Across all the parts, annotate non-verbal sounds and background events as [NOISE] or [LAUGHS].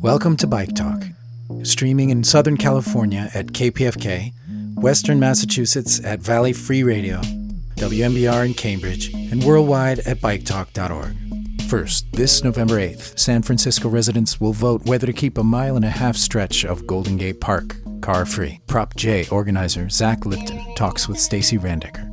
Welcome to Bike Talk, streaming in Southern California at KPFK, Western Massachusetts at Valley Free Radio, WMBR in Cambridge, and worldwide at biketalk.org. First, this November 8th, San Francisco residents will vote whether to keep a mile and a half stretch of Golden Gate Park car free. Prop J organizer Zach Lipton talks with Stacy Randecker.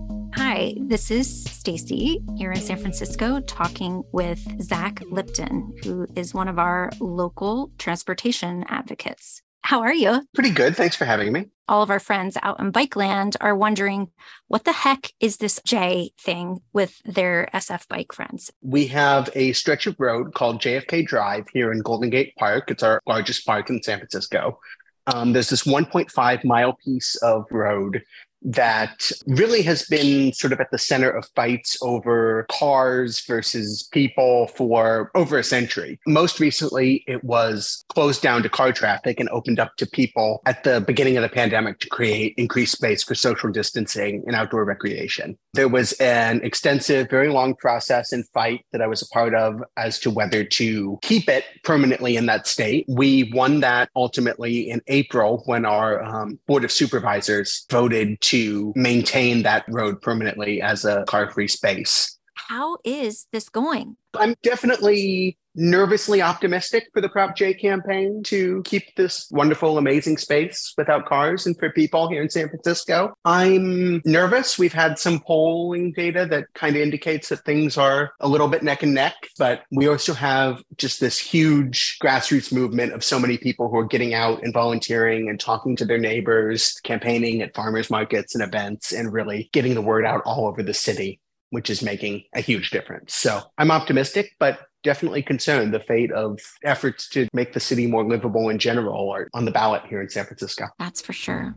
Hi, this is Stacy here in San Francisco talking with Zach Lipton, who is one of our local transportation advocates. How are you? Pretty good. Thanks for having me. All of our friends out in Bike Land are wondering what the heck is this J thing with their SF bike friends? We have a stretch of road called JFK Drive here in Golden Gate Park. It's our largest park in San Francisco. Um, there's this 1.5 mile piece of road that really has been sort of at the center of fights over cars versus people for over a century. Most recently, it was closed down to car traffic and opened up to people at the beginning of the pandemic to create increased space for social distancing and outdoor recreation. There was an extensive, very long process and fight that I was a part of as to whether to keep it permanently in that state. We won that ultimately in April when our um, Board of Supervisors voted to to maintain that road permanently as a car free space. How is this going? I'm definitely nervously optimistic for the Prop J campaign to keep this wonderful, amazing space without cars and for people here in San Francisco. I'm nervous. We've had some polling data that kind of indicates that things are a little bit neck and neck, but we also have just this huge grassroots movement of so many people who are getting out and volunteering and talking to their neighbors, campaigning at farmers markets and events, and really getting the word out all over the city which is making a huge difference. So I'm optimistic, but definitely concerned. The fate of efforts to make the city more livable in general are on the ballot here in San Francisco. That's for sure.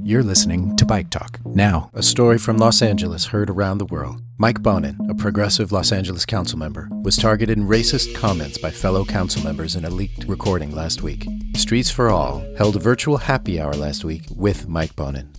You're listening to Bike Talk. Now, a story from Los Angeles heard around the world. Mike Bonin, a progressive Los Angeles council member, was targeted in racist comments by fellow council members in a leaked recording last week. Streets for All held a virtual happy hour last week with Mike Bonin.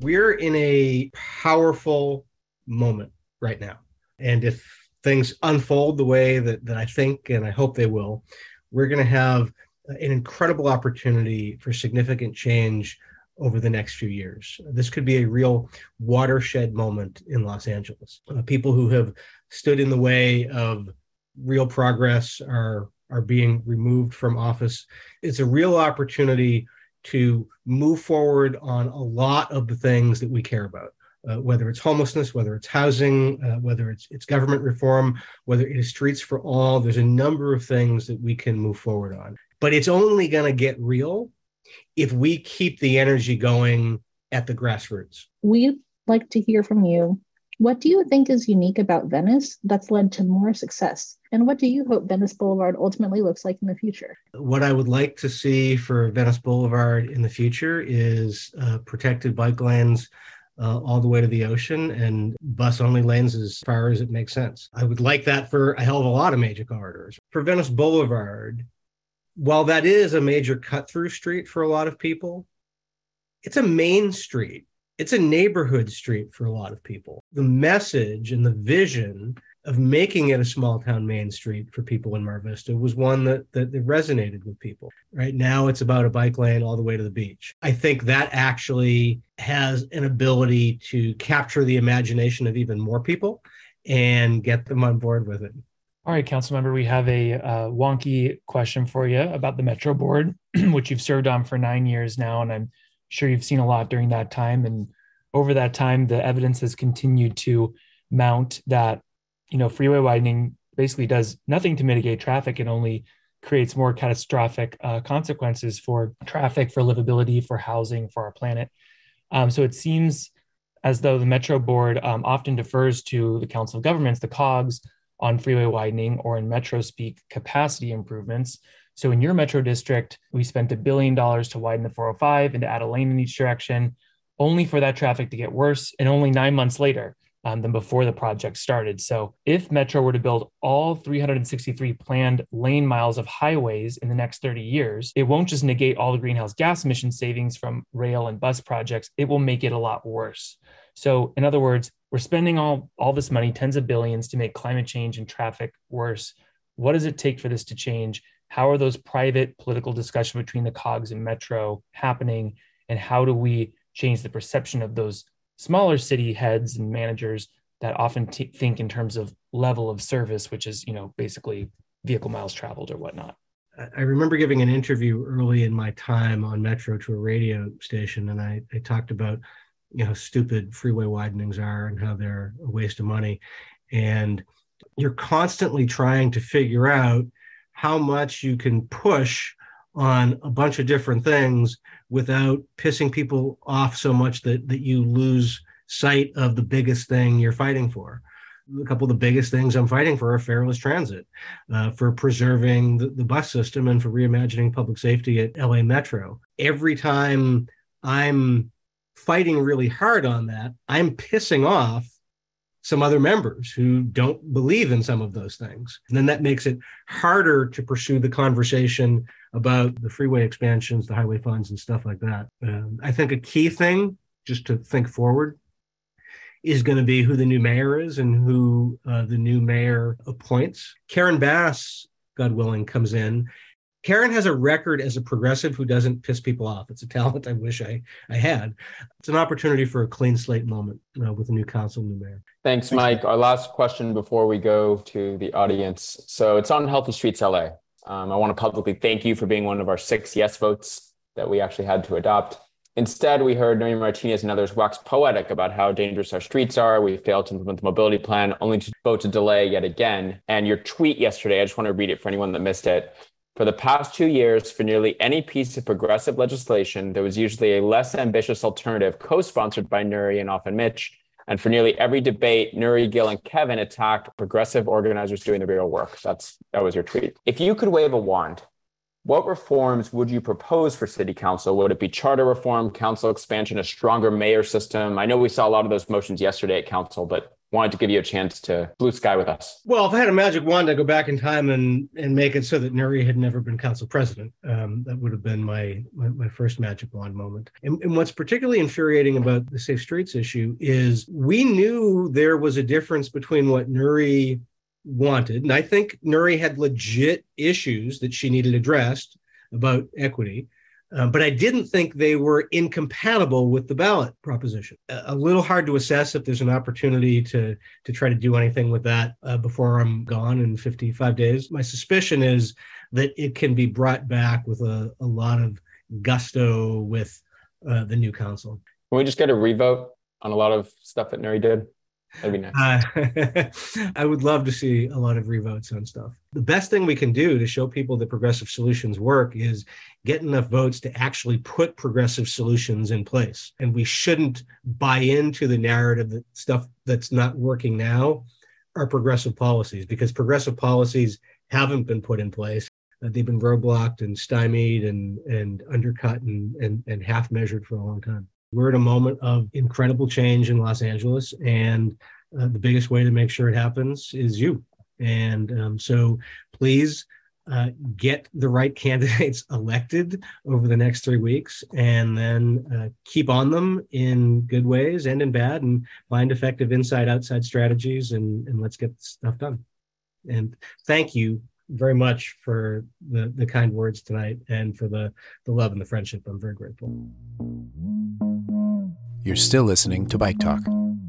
We're in a powerful moment right now. And if things unfold the way that, that I think and I hope they will, we're going to have an incredible opportunity for significant change over the next few years. This could be a real watershed moment in Los Angeles. Uh, people who have stood in the way of real progress are are being removed from office. It's a real opportunity to move forward on a lot of the things that we care about uh, whether it's homelessness, whether it's housing, uh, whether it's, it's government reform, whether it is streets for all. There's a number of things that we can move forward on. But it's only going to get real if we keep the energy going at the grassroots. We'd like to hear from you. What do you think is unique about Venice that's led to more success? And what do you hope Venice Boulevard ultimately looks like in the future? What I would like to see for Venice Boulevard in the future is uh, protected bike lanes uh, all the way to the ocean and bus only lanes as far as it makes sense. I would like that for a hell of a lot of major corridors. For Venice Boulevard, while that is a major cut through street for a lot of people, it's a main street. It's a neighborhood street for a lot of people. The message and the vision of making it a small town main street for people in Mar Vista was one that, that, that resonated with people. Right now, it's about a bike lane all the way to the beach. I think that actually has an ability to capture the imagination of even more people and get them on board with it. All right, council member, we have a uh, wonky question for you about the Metro Board, [CLEARS THROAT] which you've served on for nine years now, and I'm sure you've seen a lot during that time. And over that time, the evidence has continued to mount that you know, freeway widening basically does nothing to mitigate traffic and only creates more catastrophic uh, consequences for traffic, for livability, for housing, for our planet. Um, so it seems as though the Metro Board um, often defers to the Council of Governments, the COGS, on freeway widening or in Metro speak capacity improvements. So in your Metro district, we spent a billion dollars to widen the 405 and to add a lane in each direction, only for that traffic to get worse. And only nine months later, um, than before the project started. So, if Metro were to build all 363 planned lane miles of highways in the next 30 years, it won't just negate all the greenhouse gas emission savings from rail and bus projects, it will make it a lot worse. So, in other words, we're spending all, all this money, tens of billions, to make climate change and traffic worse. What does it take for this to change? how are those private political discussion between the cogs and metro happening and how do we change the perception of those smaller city heads and managers that often t- think in terms of level of service which is you know basically vehicle miles traveled or whatnot. I remember giving an interview early in my time on Metro to a radio station, and I, I talked about you know stupid freeway widenings are and how they're a waste of money, and you're constantly trying to figure out how much you can push on a bunch of different things without pissing people off so much that that you lose sight of the biggest thing you're fighting for a couple of the biggest things I'm fighting for are fareless transit, uh, for preserving the, the, bus system, and for reimagining public safety at LA Metro. Every time I'm fighting really hard on that, I'm pissing off some other members who don't believe in some of those things. And then that makes it harder to pursue the conversation about the freeway expansions, the highway funds, and stuff like that. Um, I think a key thing, just to think forward, is going to be who the new mayor is and who uh, the new mayor appoints. Karen Bass, God willing, comes in. Karen has a record as a progressive who doesn't piss people off. It's a talent I wish I, I had. It's an opportunity for a clean slate moment uh, with a new council, new mayor. Thanks, Thanks Mike. Our last question before we go to the audience. So it's on Healthy Streets LA. Um, I want to publicly thank you for being one of our six yes votes that we actually had to adopt. Instead, we heard Noemi Martinez and others wax poetic about how dangerous our streets are. We failed to implement the mobility plan, only to vote to delay yet again. And your tweet yesterday, I just want to read it for anyone that missed it. For the past two years, for nearly any piece of progressive legislation, there was usually a less ambitious alternative co sponsored by Nury and often Mitch. And for nearly every debate, Nury, Gill, and Kevin attacked progressive organizers doing the real work. That's that was your tweet. If you could wave a wand what reforms would you propose for city council? Would it be charter reform, council expansion, a stronger mayor system? I know we saw a lot of those motions yesterday at council, but wanted to give you a chance to blue sky with us. Well, if I had a magic wand, I'd go back in time and and make it so that Nury had never been council president. Um, that would have been my, my, my first magic wand moment. And, and what's particularly infuriating about the safe streets issue is we knew there was a difference between what Nury wanted. And I think Nury had legit issues that she needed addressed about equity. Uh, but I didn't think they were incompatible with the ballot proposition. A, a, little hard to assess if there's an opportunity to to try to do anything with that uh, before I'm gone in 55 days. My suspicion is that it can be brought back with a, a lot of gusto with uh, the new council. Can we just get a revote on a lot of stuff that Nury did? That'd be nice. Uh, [LAUGHS] I would love to see a lot of revotes on stuff. The best thing we can do to show people that progressive solutions work is get enough votes to actually put progressive solutions in place. And we shouldn't buy into the narrative that stuff that's not working now are progressive policies because progressive policies haven't been put in place. Uh, they've been roadblocked and stymied and, and undercut and, and, and half measured for a long time. We're at a moment of incredible change in Los Angeles, and uh, the biggest way to make sure it happens is you. And um, so please uh, get the right [LAUGHS] candidates elected over the next three weeks and then uh, keep on them in good ways and in bad and find effective inside outside strategies and, and let's get stuff done. And thank you very much for the, the kind words tonight and for the, the love and the friendship. I'm very grateful. You're still listening to Bike Talk.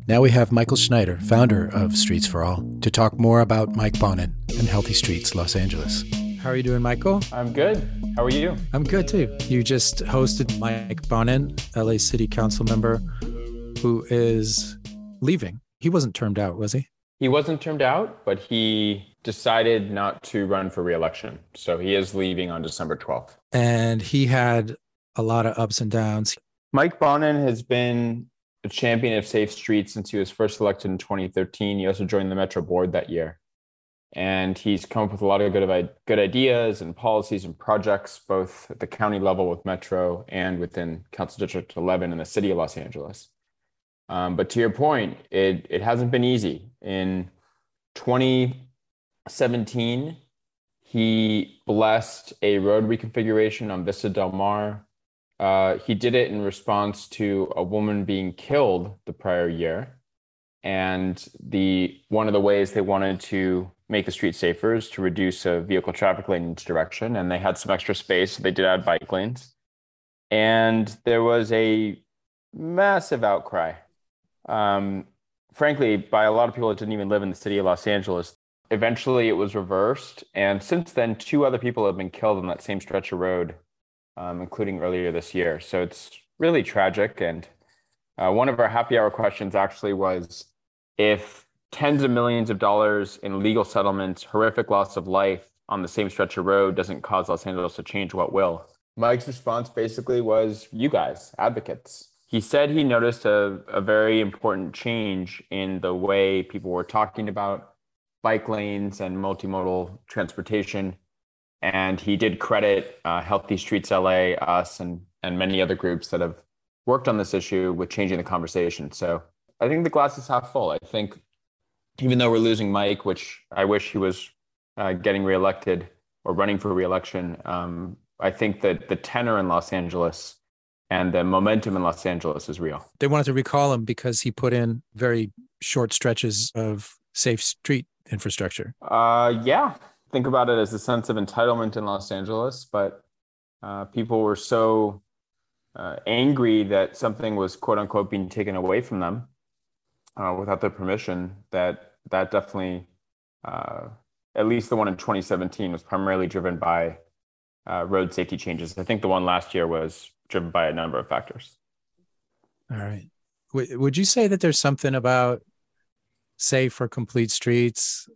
Now we have Michael Schneider, founder of Streets for All, to talk more about Mike Bonin and Healthy Streets Los Angeles. How are you doing, Michael? I'm good. How are you? I'm good too. You just hosted Mike Bonin, LA City Council member, who is leaving. He wasn't termed out, was he? He wasn't termed out, but he decided not to run for reelection. So he is leaving on December 12th. And he had a lot of ups and downs. Mike Bonin has been a champion of safe streets since he was first elected in 2013. He also joined the Metro board that year. And he's come up with a lot of good, good ideas and policies and projects, both at the county level with Metro and within Council District 11 in the city of Los Angeles. Um, but to your point, it, it hasn't been easy. In 2017, he blessed a road reconfiguration on Vista Del Mar uh, he did it in response to a woman being killed the prior year. And the one of the ways they wanted to make the street safer is to reduce a vehicle traffic lane in each direction. And they had some extra space, so they did add bike lanes. And there was a massive outcry. Um, frankly, by a lot of people that didn't even live in the city of Los Angeles. Eventually, it was reversed. And since then, two other people have been killed on that same stretch of road, um, including earlier this year. So it's really tragic. And uh, one of our happy hour questions actually was if tens of millions of dollars in legal settlements, horrific loss of life on the same stretch of road doesn't cause Los Angeles to change, what will? Mike's response basically was you guys, advocates. He said he noticed a, a very important change in the way people were talking about bike lanes and multimodal transportation. And he did credit uh, Healthy Streets LA, us, and, and many other groups that have worked on this issue with changing the conversation. So I think the glass is half full. I think even though we're losing Mike, which I wish he was uh, getting reelected or running for reelection, um, I think that the tenor in Los Angeles and the momentum in Los Angeles is real. They wanted to recall him because he put in very short stretches of safe street infrastructure. Uh, yeah, think about it as a sense of entitlement in Los Angeles, but uh, people were so uh, angry that something was quote unquote being taken away from them uh, without their permission that that definitely uh, at least the one in 2017 was primarily driven by uh, road safety changes. I think the one last year was driven by a number of factors. All right. W- would you say that there's something about safe or complete streets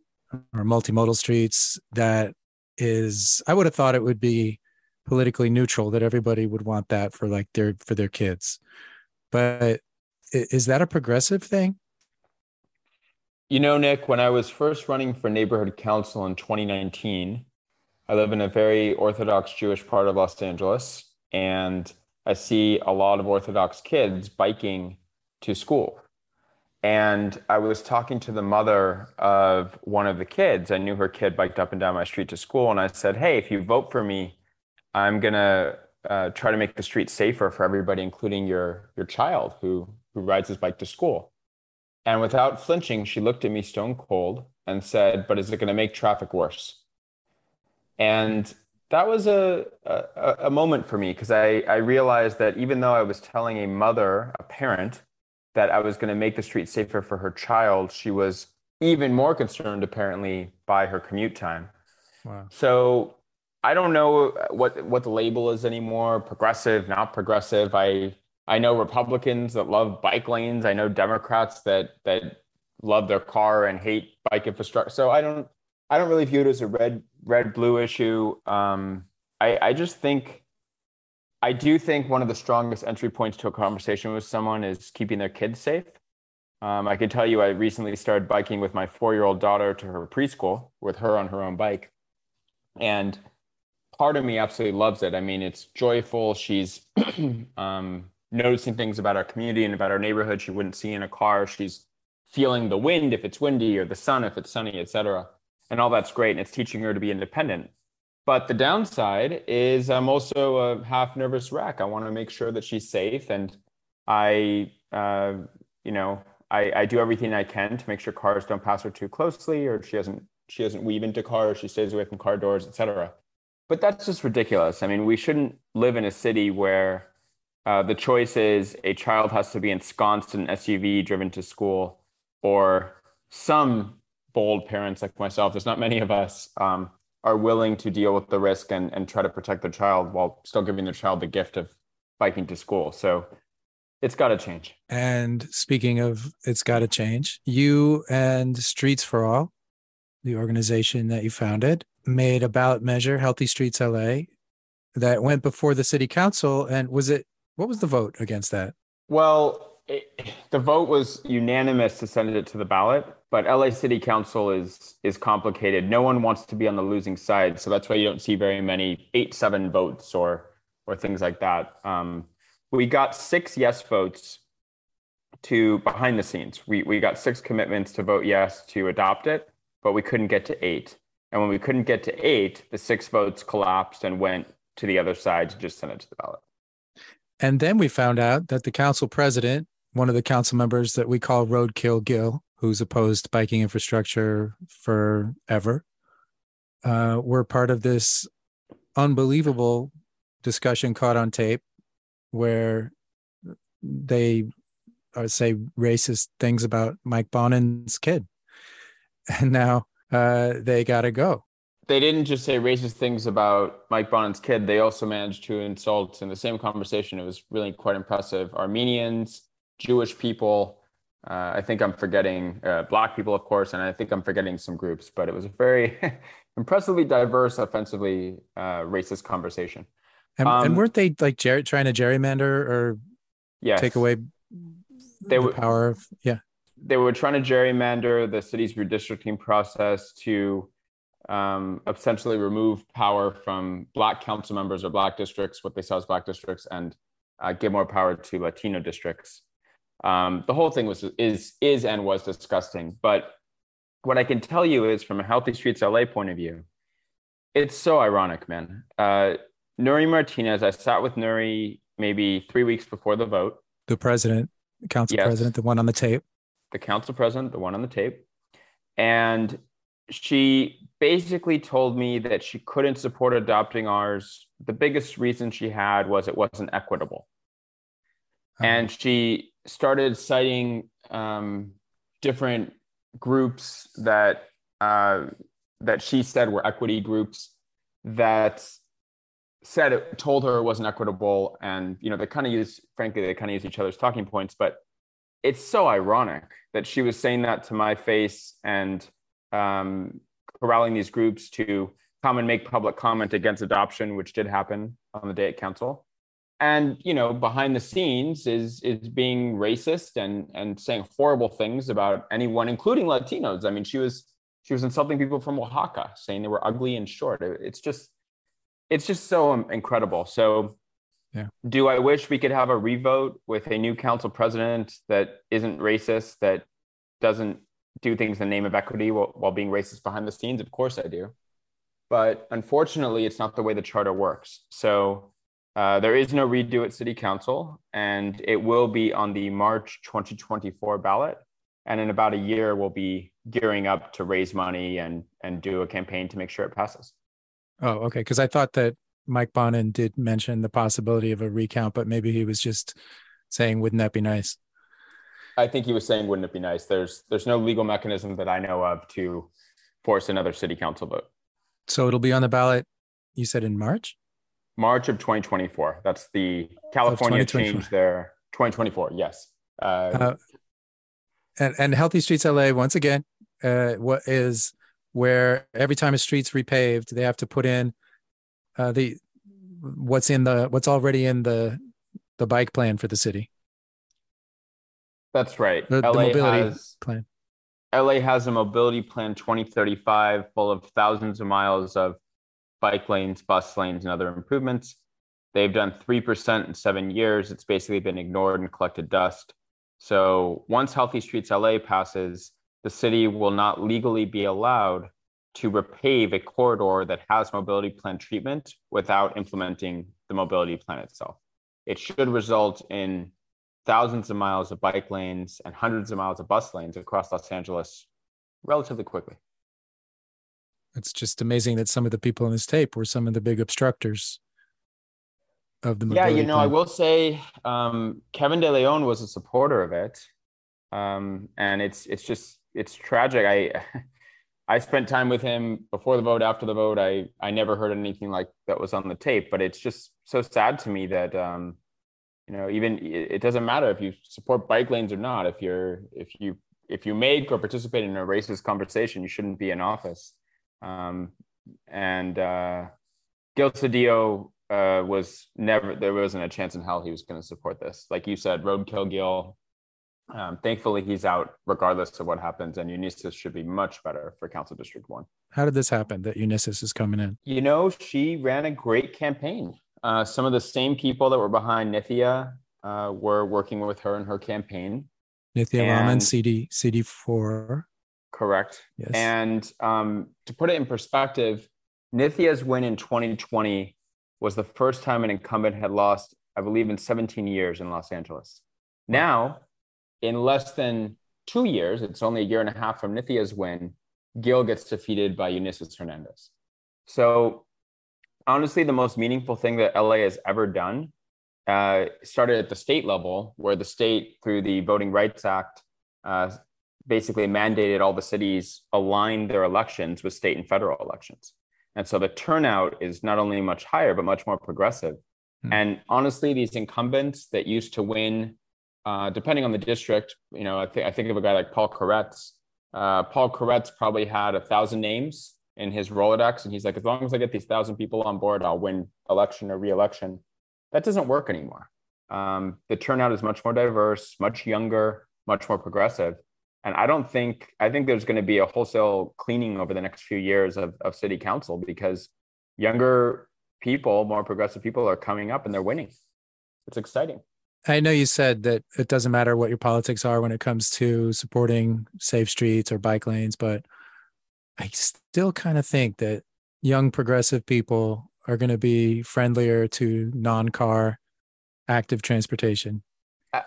or multimodal streets that is, I would have thought it would be politically neutral, that everybody would want that for like their, for their kids. But is that a progressive thing? You know, Nick, when I was first running for neighborhood council in 2019, I live in a very Orthodox Jewish part of Los Angeles, and I see a lot of Orthodox kids biking to school. And I was talking to the mother of one of the kids. I knew her kid biked up and down my street to school. And I said, Hey, if you vote for me, I'm to uh, try to make the street safer for everybody, including your, your child who, who rides his bike to school. And without flinching, she looked at me stone cold and said, But is it going to make traffic worse? And that was a, a, a moment for me because I, I realized that even though I was telling a mother, a parent, that I was going to make the street safer for her child, she was even more concerned, apparently, by her commute time. Wow. So I don't know what what the label is anymore progressive, not progressive. I I know Republicans that love bike lanes. I know Democrats that that love their car and hate bike infrastructure. So I don't I don't really view it as a red red blue issue. Um, I I just think I do think one of the strongest entry points to a conversation with someone is keeping their kids safe. Um, I can tell you, I recently started biking with my four year old daughter to her preschool with her on her own bike, and part of me absolutely loves it. I mean, it's joyful. She's [CLEARS THROAT] um, noticing things about our community and about our neighborhood she wouldn't see in a car. She's feeling the wind if it's windy or the sun if it's sunny, etc. And all that's great. And it's teaching her to be independent. But the downside is I'm also a half nervous wreck. I want to make sure that she's safe. And I, uh, you know, I, I do everything I can to make sure cars don't pass her too closely or she doesn't she doesn't weave into cars, she stays away from car doors, etc. But that's just ridiculous. I mean, we shouldn't live in a city where uh, the choice is a child has to be ensconced in an SUV driven to school, or some bold parents like myself, there's not many of us, um, are willing to deal with the risk and, and try to protect their child while still giving their child the gift of biking to school. So it's got to change. And speaking of it's got to change, you and Streets for All, the organization that you founded, made a ballot measure, Healthy Streets LA, that went before the city council. And was it what was the vote against that? Well, it, the vote was unanimous to send it to the ballot, but LA City Council is is complicated. No one wants to be on the losing side, so that's why you don't see very many eight seven votes or or things like that. Um, we got six yes votes to behind the scenes. We we got six commitments to vote yes to adopt it, but we couldn't get to eight. And when we couldn't get to eight, the six votes collapsed and went to the other side to just send it to the ballot. And then we found out that the council president, one of the council members that we call Roadkill Gil, who's opposed biking infrastructure forever, uh, were part of this unbelievable discussion caught on tape where they uh, say racist things about Mike Bonin's kid. [LAUGHS] And now uh, they got to go. They didn't just say racist things about Mike Bonin's kid. They also managed to insult in the same conversation. It was really quite impressive. Armenians, Jewish people. Uh, I think I'm forgetting uh, Black people, of course, and I think I'm forgetting some groups. But it was a very [LAUGHS] impressively diverse, offensively uh, racist conversation. And, um, and, weren't they like ger- trying to gerrymander or yes. take away they the power of yeah? They were trying to gerrymander the city's redistricting process to um, essentially remove power from black council members or black districts, what they saw as black districts, and uh, give more power to Latino districts. Um, the whole thing was is is and was disgusting. But what I can tell you is, from a Healthy Streets LA point of view, it's so ironic, man. Uh, Nury Martinez, I sat with Nury maybe three weeks before the vote. The president, the council yes. president, the one on the tape. The council president, the one on the tape. And she basically told me that she couldn't support adopting ours. The biggest reason she had was it wasn't equitable. Uh-huh. And she started citing um, different groups that uh, that she said were equity groups that said it told her it wasn't equitable and you know they kind of use frankly they kind of use each other's talking points but it's so ironic that she was saying that to my face and um, corralling these groups to come and make public comment against adoption which did happen on the day at council and you know behind the scenes is is being racist and and saying horrible things about anyone including latinos i mean she was she was insulting people from oaxaca saying they were ugly and short it's just it's just so um, incredible. So, yeah. do I wish we could have a revote with a new council president that isn't racist, that doesn't do things in the name of equity while, while being racist behind the scenes? Of course I do. But unfortunately, it's not the way the charter works. So, uh, there is no redo at city council, and it will be on the March 2024 ballot. And in about a year, we'll be gearing up to raise money and, and do a campaign to make sure it passes. Oh, okay. Because I thought that Mike Bonin did mention the possibility of a recount, but maybe he was just saying, "Wouldn't that be nice?" I think he was saying, "Wouldn't it be nice?" There's there's no legal mechanism that I know of to force another city council vote. So it'll be on the ballot. You said in March. March of 2024. That's the California change there. 2024. Yes. Uh, uh, and and Healthy Streets LA once again. Uh, what is where every time a street's repaved, they have to put in uh, the what's in the what's already in the the bike plan for the city. That's right. The, LA the mobility has, plan. LA has a mobility plan 2035 full of thousands of miles of bike lanes, bus lanes, and other improvements. They've done 3% in seven years. It's basically been ignored and collected dust. So once Healthy Streets LA passes, the city will not legally be allowed to repave a corridor that has mobility plan treatment without implementing the mobility plan itself. It should result in thousands of miles of bike lanes and hundreds of miles of bus lanes across Los Angeles relatively quickly. It's just amazing that some of the people in this tape were some of the big obstructors of the yeah you know plan. i will say um, kevin de leon was a supporter of it um, and it's it's just it's tragic. I [LAUGHS] I spent time with him before the vote, after the vote. I I never heard anything like that was on the tape, but it's just so sad to me that um, you know even it doesn't matter if you support bike lanes or not. If you're if you if you make or participate in a racist conversation, you shouldn't be in office. Um, and uh, Gil Cedillo uh, was never there wasn't a chance in hell he was going to support this. Like you said, roadkill Gil um, thankfully, he's out regardless of what happens, and Eunisses should be much better for Council District 1. How did this happen that Eunisses is coming in? You know, she ran a great campaign. Uh, some of the same people that were behind Nithya uh, were working with her in her campaign. Nithya and, Raman, CD, CD4. Correct. Yes. And um, to put it in perspective, Nithya's win in 2020 was the first time an incumbent had lost, I believe, in 17 years in Los Angeles. Now, in less than two years, it's only a year and a half from Nithya's win, Gil gets defeated by Eunisses Hernandez. So honestly, the most meaningful thing that LA has ever done uh, started at the state level, where the state, through the Voting Rights Act, uh, basically mandated all the cities align their elections with state and federal elections. And so the turnout is not only much higher, but much more progressive. Hmm. And honestly, these incumbents that used to win, uh, depending on the district, you know, I, th- I think of a guy like Paul Koretz. Uh, Paul Koretz probably had a thousand names in his Rolodex. And he's like, as long as I get these thousand people on board, I'll win election or reelection. That doesn't work anymore. Um, the turnout is much more diverse, much younger, much more progressive. And I don't think, I think there's going to be a wholesale cleaning over the next few years of, of city council because younger people, more progressive people are coming up and they're winning. It's exciting. I know you said that it doesn't matter what your politics are when it comes to supporting safe streets or bike lanes, but I still kind of think that young progressive people are going to be friendlier to non-car active transportation.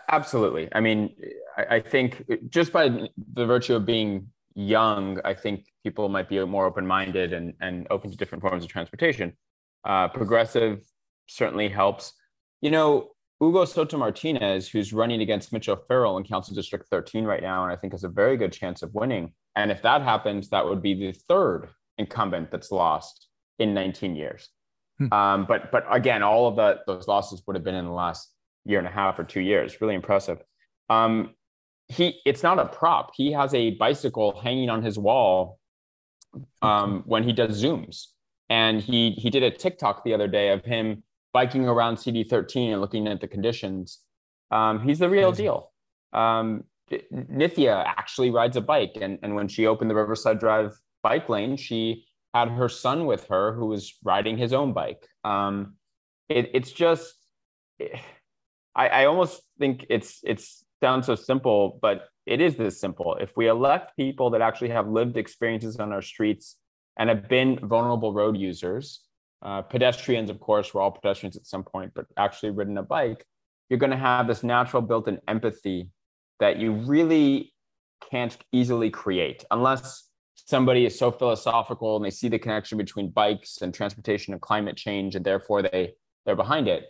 Absolutely. I mean, I, I think just by the virtue of being young, I think people might be more open-minded and, and open to different forms of transportation. Uh, progressive certainly helps. You know, Hugo Soto Martinez, who's running against Mitch O'Farrell in Council District 13 right now, and I think has a very good chance of winning. And if that happens, that would be the third incumbent that's lost in 19 years. Hmm. Um, but but again, all of the, those losses would have been in the last year and a half or two years. Really impressive. Um, he it's not a prop. He has a bicycle hanging on his wall um, when he does zooms, and he he did a TikTok the other day of him biking around CD13 and looking at the conditions. Um, he's the real deal. Um, Nithya actually rides a bike, and, and when she opened the Riverside Drive bike lane, she had her son with her who was riding his own bike. Um, it, it's just, I, I almost think it's it's sounds so simple, but it is this simple. If we elect people that actually have lived experiences on our streets and have been vulnerable road users, uh, pedestrians, of course, we're all pedestrians at some point, but actually ridden a bike, you're going to have this natural built-in empathy that you really can't easily create unless somebody is so philosophical and they see the connection between bikes and transportation and climate change and therefore they they're behind it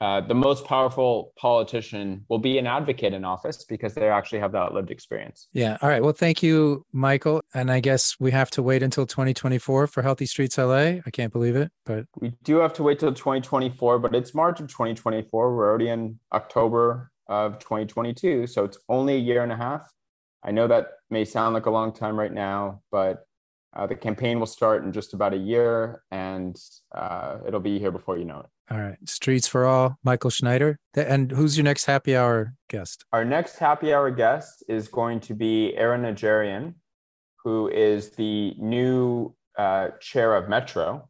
uh, the most powerful politician will be an advocate in office because they actually have that lived experience. Yeah. All right. Well, thank you, Michael. And I guess we have to wait until 2024 for Healthy Streets LA. I can't believe it, but we do have to wait till 2024, but it's March of 2024. We're already in October of 2022. So it's only a year and a half. I know that may sound like a long time right now, but uh, the campaign will start in just about a year and uh, it'll be here before you know it. All right. Streets for All, Michael Schneider. And who's your next happy hour guest? Our next happy hour guest is going to be Ara Najarian, who is the new uh, chair of Metro.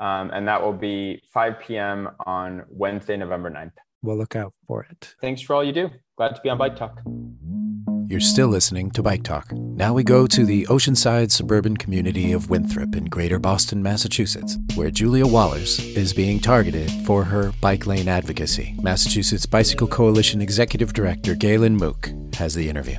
Um, and that will be 5 p.m. on Wednesday, November 9th. We'll look out for it. Thanks for all you do. Glad to be on Bike Talk. You're still listening to Bike Talk. Now we go to the oceanside suburban community of Winthrop in greater Boston, Massachusetts, where Julia Wallerce is being targeted for her bike lane advocacy. Massachusetts Bicycle Coalition Executive Director Galen Mook has the interview.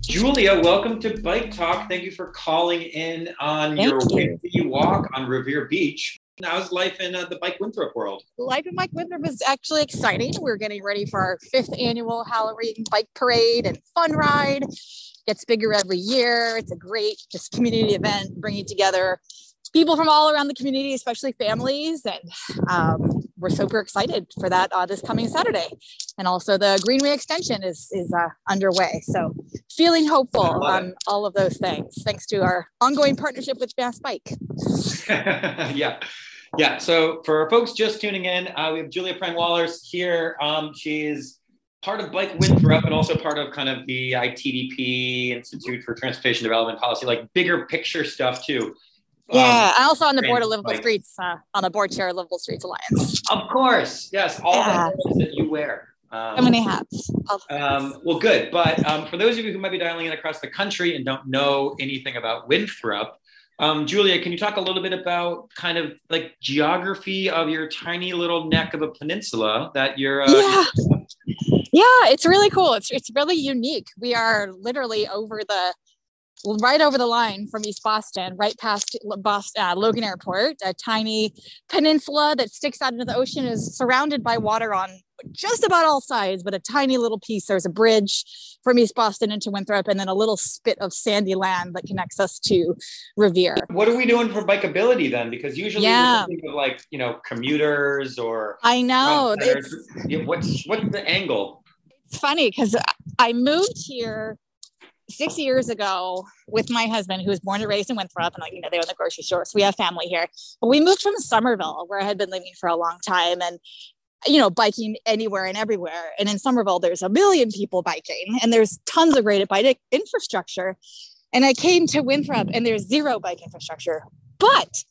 Julia, welcome to Bike Talk. Thank you for calling in on Thank your you. walk on Revere Beach. How's life in uh, the Bike Winthrop world? Life in Bike Winthrop is actually exciting. We're getting ready for our fifth annual Halloween bike parade and fun ride. Gets bigger every year. It's a great just community event, bringing together people from all around the community, especially families. And um, we're super excited for that uh, this coming Saturday. And also the Greenway extension is is uh, underway. So feeling hopeful on all of those things, thanks to our ongoing partnership with Mass Bike. [LAUGHS] yeah. Yeah. So for folks just tuning in, uh, we have Julia Prang-Wallerce here. Um, she's part of Bike Winthrop and also part of kind of the ITDP Institute for Transportation Development Policy, like bigger picture stuff too. Yeah, um, I'm also on the board of Livable like, Streets, uh, on the board chair of Livable Streets Alliance. Of course, yes, all yeah. the that you wear. Um, How many hats? Um, well, good. But um, for those of you who might be dialing in across the country and don't know anything about Winthrop, um, Julia, can you talk a little bit about kind of like geography of your tiny little neck of a peninsula that you're? Uh, yeah. Yeah, it's really cool. It's it's really unique. We are literally over the right over the line from East Boston, right past Boston, uh, Logan Airport. A tiny peninsula that sticks out into the ocean is surrounded by water on just about all sides, but a tiny little piece. There's a bridge from East Boston into Winthrop, and then a little spit of sandy land that connects us to Revere. What are we doing for bikeability then? Because usually Yeah. we think of like you know commuters or I know. what's what's the angle? it's funny because I moved here six years ago with my husband, who was born and raised in Winthrop, and like you know they own the grocery store, so we have family here. But we moved from Somerville, where I had been living for a long time, and you know biking anywhere and everywhere. And in Somerville, there's a million people biking, and there's tons of great bike infrastructure. And I came to Winthrop, and there's zero bike infrastructure, but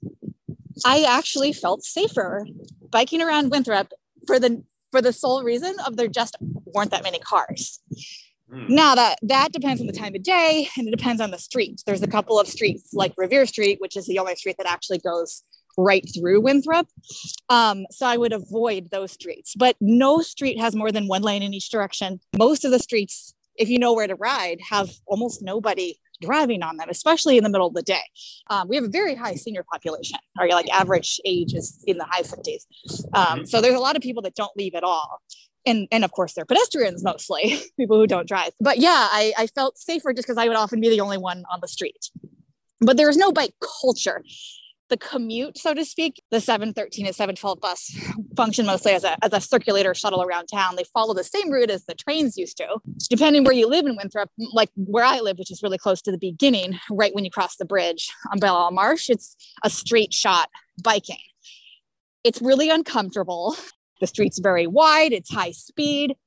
I actually felt safer biking around Winthrop for the for the sole reason of there just weren't that many cars. Hmm. Now that that depends on the time of day and it depends on the street. There's a couple of streets like Revere Street, which is the only street that actually goes right through Winthrop. Um, so I would avoid those streets. But no street has more than one lane in each direction. Most of the streets, if you know where to ride, have almost nobody driving on them, especially in the middle of the day. Um, we have a very high senior population. Our like average age is in the high 50s. Um, so there's a lot of people that don't leave at all and and of course they're pedestrians mostly [LAUGHS] people who don't drive. But yeah i, I felt safer just because i would often be the only one on the street. But there was no bike culture. The commute so to speak the 713 and 712 bus function mostly as a, as a circulator shuttle around town. They follow the same route as the trains used to depending where you live in winthrop like where i live which is really close to the beginning right when you cross the bridge on Isle marsh it's a straight shot biking. It's really uncomfortable the street's very wide, it's high speed.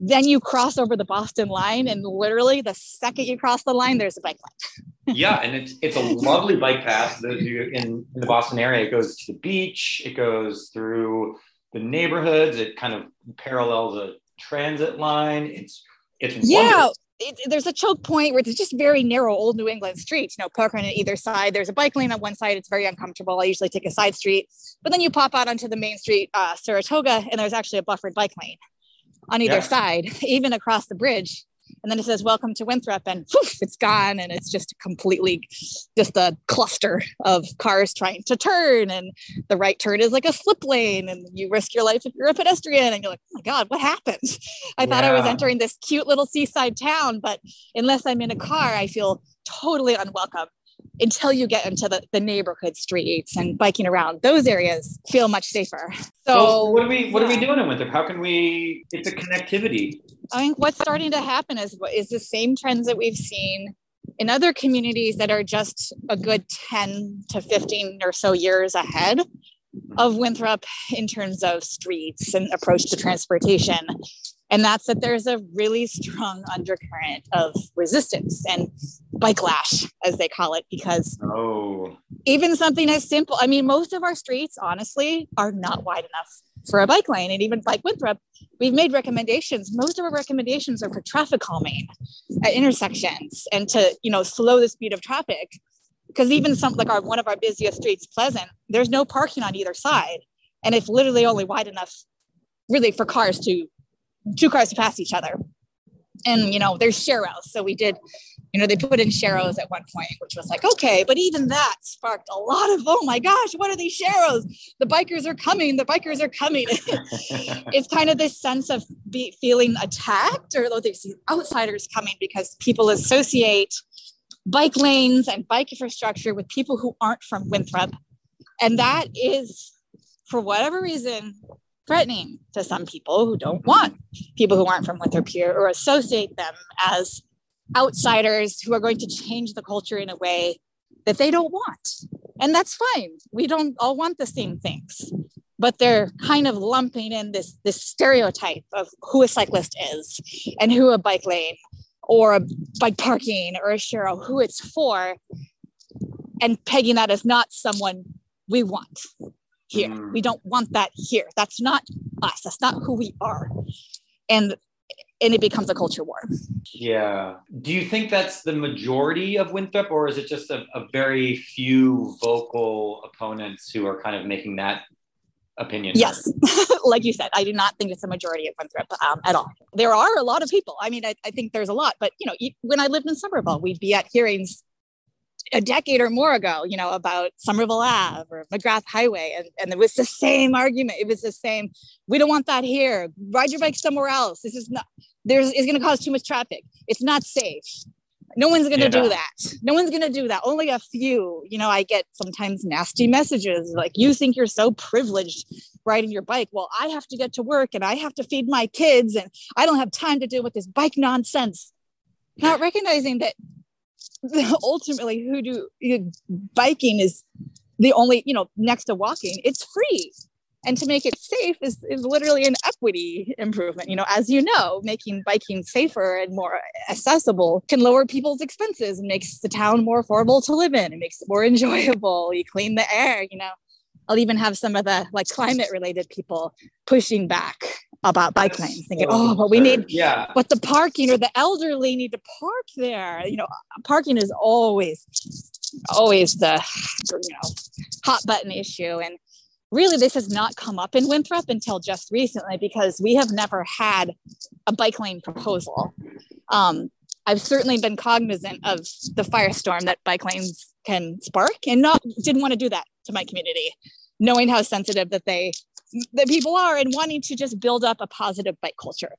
Then you cross over the Boston line, and literally the second you cross the line, there's a bike lane. [LAUGHS] yeah, and it's it's a lovely bike path. Those in, in the Boston area, it goes to the beach, it goes through the neighborhoods, it kind of parallels a transit line. It's it's Yeah, wonderful. It, there's a choke point where it's just very narrow old New England streets. You know, park on either side. There's a bike lane on one side. It's very uncomfortable. I usually take a side street, but then you pop out onto the main street, uh, Saratoga, and there's actually a buffered bike lane on either Yeah. side, [LAUGHS] even across the bridge. And then it says "Welcome to Winthrop," and poof, it's gone, and it's just completely just a cluster of cars trying to turn, and the right turn is like a slip lane, and you risk your life if you're a pedestrian, and you're like, "Oh my god, what happened?" I thought I was entering this cute little seaside town, but unless I'm in a car, I feel totally unwelcome until you get into the, the neighborhood streets and biking around those areas feel much safer. So So what are we what are we doing in Winthrop? How can we? It's a connectivity. I think what's starting to happen is is the same trends that we've seen in other communities that are just a good 10 to 15 or so years ahead of Winthrop in terms of streets and approach to transportation. And that's that there's a really strong undercurrent of resistance and bike lash, as they call it, because Oh, even something as simple, I mean, most of our streets, honestly, are not wide enough for a bike lane. And even like Winthrop, we've made recommendations. Most of our recommendations are for traffic calming at intersections and to, you know, slow the speed of traffic. Because even some like our one of our busiest streets, Pleasant, there's no parking on either side. And it's literally only wide enough really for cars to two cars to pass each other. And you know, there's sharrows. So we did, you know, they put in sharrows at one point, which was like, okay, but even that sparked a lot of, oh my gosh, what are these sharrows? The bikers are coming, the bikers are coming. [LAUGHS] it's kind of this sense of be, feeling attacked or these outsiders coming because people associate bike lanes and bike infrastructure with people who aren't from Winthrop. And that is, for whatever reason, threatening to some people who don't want mm-hmm. people who aren't from Winthrop here or associate them as outsiders who are going to change the culture in a way that they don't want. And that's fine. We don't all want the same things. But they're kind of lumping in this, this stereotype of who a cyclist is and who a bike lane or a bike parking or a sharrow, who it's for, and pegging that as not someone we want here. Mm. We don't want that here. That's not us. That's not who we are. And and it becomes a culture war. yeah. Do you think that's the majority of Winthrop, or is it just a, a very few vocal opponents who are kind of making that opinion? Yes, [LAUGHS] like you said, I do not think it's the majority of Winthrop um, at all. there are a lot of people. I mean, I, I think there's a lot, but you know, when I lived in Somerville, we'd be at hearings a decade or more ago, you know, about Somerville Ave or McGrath Highway. And, and it was the same argument. It was the same. We don't want that here. Ride your bike somewhere else. This is not, there's, it's going to cause too much traffic. It's not safe. No one's going to yeah. do that. No one's going to do that. Only a few. You know, I get sometimes nasty messages like, you think you're so privileged riding your bike. Well, I have to get to work and I have to feed my kids and I don't have time to deal with this bike nonsense. Not recognizing that [LAUGHS] ultimately who do you biking is the only you know next to walking. It's free. And to make it safe is, is literally an equity improvement. You know as you know making biking safer and more accessible can lower people's expenses and makes the town more affordable to live in. It makes it more [LAUGHS] enjoyable. You clean the air you know i'll even have some of the like climate related people pushing back about bike lanes thinking oh but we need yeah. but the parking or the elderly need to park there. You know parking is always always the you know hot button issue and really this has not come up in winthrop until just recently because we have never had a bike lane proposal. Um, i've certainly been cognizant of the firestorm that bike lanes can spark and not didn't want to do that to my community knowing how sensitive that they that people are and wanting to just build up a positive bike culture.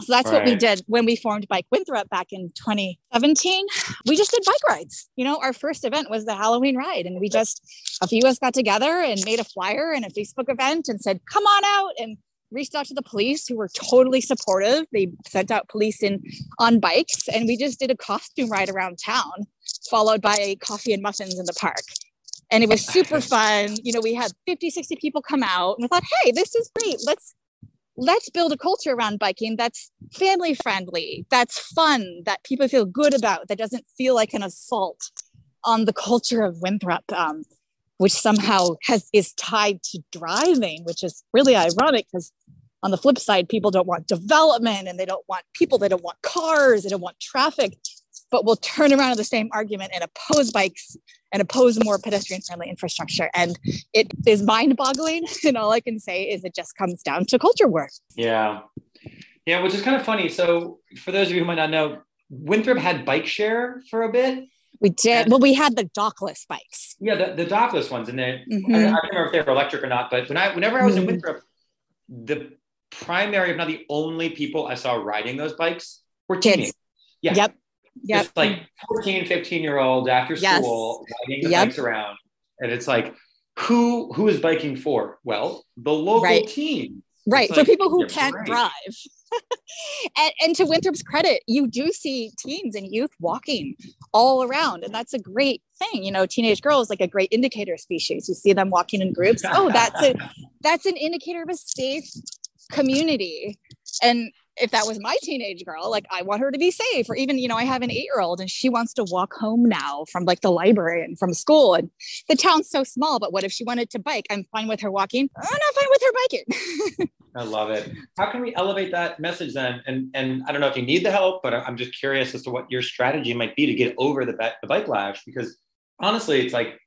So that's right. what we did when we formed Bike Winthrop back in 2017. We just did bike rides. You know, our first event was the Halloween ride, and we just a few of us got together and made a flyer and a Facebook event and said, "Come on out!" and reached out to the police who were totally supportive. They sent out police in on bikes, and we just did a costume ride around town, followed by a coffee and muffins in the park. And it was [LAUGHS] super fun. You know we had 50 60 people come out and we thought hey this is great. Let's let's build a culture around biking that's family friendly that's fun that people feel good about that doesn't feel like an assault on the culture of winthrop. Um, which somehow has is tied to driving which is really ironic because on the flip side people don't want development and they don't want people they don't want cars they don't want traffic but we'll turn around to the same argument and oppose bikes and oppose more pedestrian friendly infrastructure. And it is mind boggling. [LAUGHS] And all I can say is it just comes down to culture work. Yeah. Yeah, which is kind of funny. So, for those of you who might not know, Winthrop had bike share for a bit. We did. And, well, we had the dockless bikes. Yeah, the, the dockless ones. And then mm-hmm. I, I, don't remember if they were electric or not, but when I, whenever I was mm-hmm. in Winthrop, the primary, if not the only people I saw riding those bikes were teenagers. Kids. Yeah. Yep yep. just like 14, 15 year olds after school yes. riding the yep. bikes around. And it's like, who who is biking for? Well, the local right. team. Right. for people who can't great. drive. [LAUGHS] and, and to Winthrop's credit, you do see teens and youth walking all around. And that's a great thing. You know, teenage girls like a great indicator species. You see them walking in groups. Oh, that's a [LAUGHS] that's an indicator of a safe community. And if that was my teenage girl, like I want her to be safe. Or even, you know, I have an eight year old and she wants to walk home now from like the library and from school. And the town's so small, but what if she wanted to bike? I'm fine with her walking. I'm not fine with her biking. [LAUGHS] I love it. How can we elevate that message then? And and I don't know if you need the help, but I'm just curious as to what your strategy might be to get over the, the bike lash because honestly, it's like